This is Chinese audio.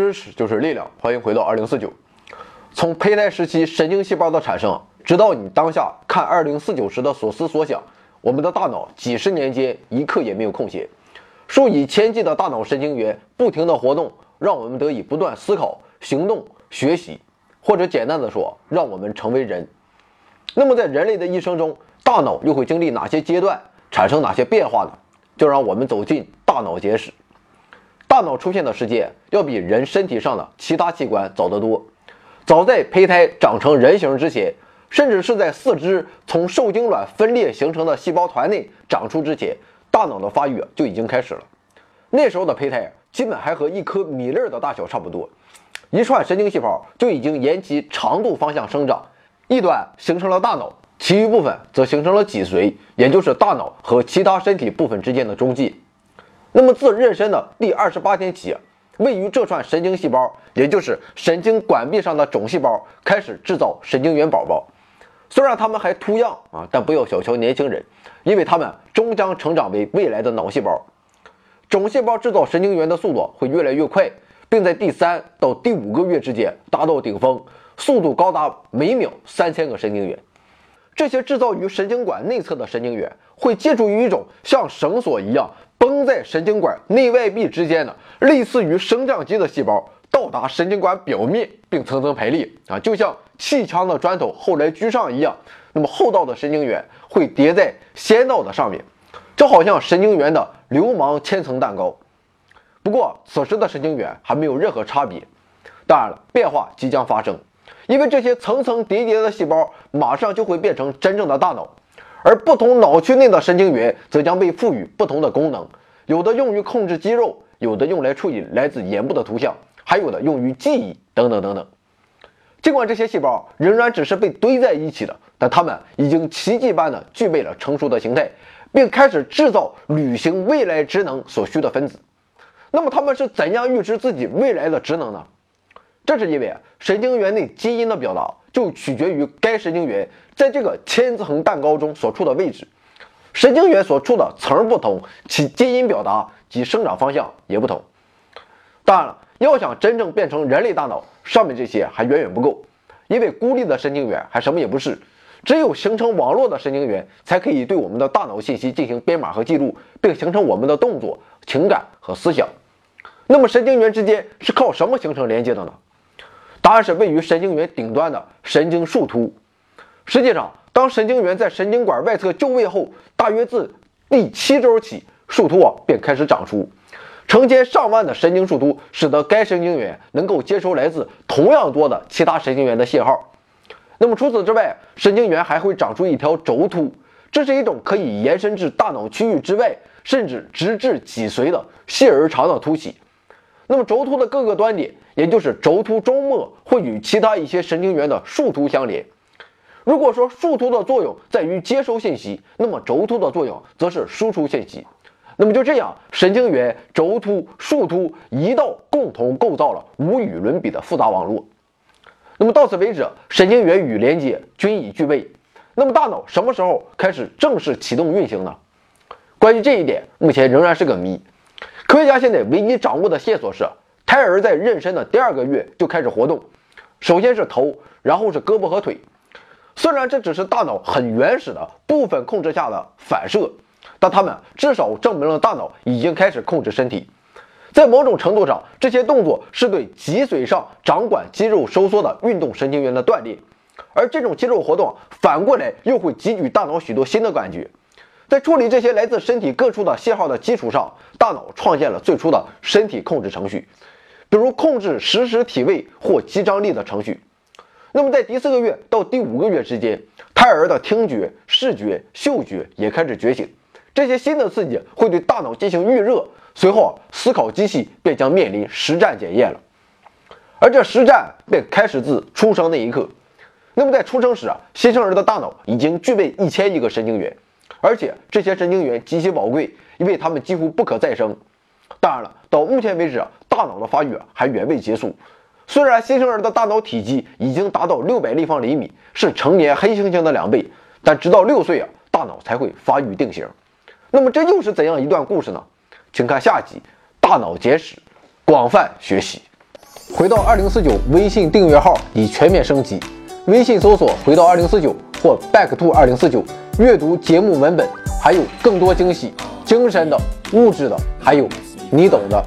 知识就是力量，欢迎回到二零四九。从胚胎时期神经细胞的产生，直到你当下看二零四九时的所思所想，我们的大脑几十年间一刻也没有空闲，数以千计的大脑神经元不停的活动，让我们得以不断思考、行动、学习，或者简单的说，让我们成为人。那么在人类的一生中，大脑又会经历哪些阶段，产生哪些变化呢？就让我们走进大脑简史。大脑出现的时间要比人身体上的其他器官早得多。早在胚胎长成人形之前，甚至是在四肢从受精卵分裂形成的细胞团内长出之前，大脑的发育就已经开始了。那时候的胚胎基本还和一颗米粒的大小差不多，一串神经细胞就已经沿其长度方向生长，一端形成了大脑，其余部分则形成了脊髓，也就是大脑和其他身体部分之间的中继。那么自妊娠的第二十八天起，位于这串神经细胞，也就是神经管壁上的种细胞，开始制造神经元宝宝。虽然它们还图样啊，但不要小瞧年轻人，因为它们终将成长为未来的脑细胞。种细胞制造神经元的速度会越来越快，并在第三到第五个月之间达到顶峰，速度高达每秒三千个神经元。这些制造于神经管内侧的神经元，会借助于一种像绳索一样。绷在神经管内外壁之间的，类似于升降机的细胞，到达神经管表面，并层层排列啊，就像砌墙的砖头后来居上一样。那么后道的神经元会叠在先道的上面，就好像神经元的流氓千层蛋糕。不过此时的神经元还没有任何差别。当然了，变化即将发生，因为这些层层叠叠的细胞马上就会变成真正的大脑。而不同脑区内的神经元则将被赋予不同的功能，有的用于控制肌肉，有的用来处理来自眼部的图像，还有的用于记忆等等等等。尽管这些细胞仍然只是被堆在一起的，但它们已经奇迹般的具备了成熟的形态，并开始制造履行未来职能所需的分子。那么，它们是怎样预知自己未来的职能呢？这是因为神经元内基因的表达。就取决于该神经元在这个千层蛋糕中所处的位置，神经元所处的层不同，其基因表达及生长方向也不同。当然了，要想真正变成人类大脑，上面这些还远远不够，因为孤立的神经元还什么也不是，只有形成网络的神经元才可以对我们的大脑信息进行编码和记录，并形成我们的动作、情感和思想。那么神经元之间是靠什么形成连接的呢？答案是位于神经元顶端的神经树突。实际上，当神经元在神经管外侧就位后，大约自第七周起，树突啊便开始长出。成千上万的神经树突，使得该神经元能够接收来自同样多的其他神经元的信号。那么除此之外，神经元还会长出一条轴突，这是一种可以延伸至大脑区域之外，甚至直至脊髓的细而长的突起。那么轴突的各个端点，也就是轴突中末，会与其他一些神经元的树突相连。如果说树突的作用在于接收信息，那么轴突的作用则是输出信息。那么就这样，神经元、轴突、树突一道共同构造了无与伦比的复杂网络。那么到此为止，神经元与连接均已具备。那么大脑什么时候开始正式启动运行呢？关于这一点，目前仍然是个谜。科学家现在唯一掌握的线索是，胎儿在妊娠的第二个月就开始活动，首先是头，然后是胳膊和腿。虽然这只是大脑很原始的部分控制下的反射，但他们至少证明了大脑已经开始控制身体。在某种程度上，这些动作是对脊髓上掌管肌肉收缩的运动神经元的锻炼，而这种肌肉活动反过来又会给予大脑许多新的感觉。在处理这些来自身体各处的信号的基础上，大脑创建了最初的身体控制程序，比如控制实时体位或肌张力的程序。那么，在第四个月到第五个月之间，胎儿的听觉、视觉、嗅觉也开始觉醒。这些新的刺激会对大脑进行预热，随后思考机器便将面临实战检验了。而这实战便开始自出生那一刻。那么，在出生时啊，新生儿的大脑已经具备一千亿个神经元。而且这些神经元极其宝贵，因为它们几乎不可再生。当然了，到目前为止，大脑的发育还远未结束。虽然新生儿的大脑体积已经达到六百立方厘米，是成年黑猩猩的两倍，但直到六岁啊，大脑才会发育定型。那么这又是怎样一段故事呢？请看下集《大脑简史》，广泛学习。回到二零四九微信订阅号已全面升级，微信搜索“回到二零四九”或 “back to 二零四九”，阅读节目文本，还有更多惊喜，精神的、物质的，还有你懂的。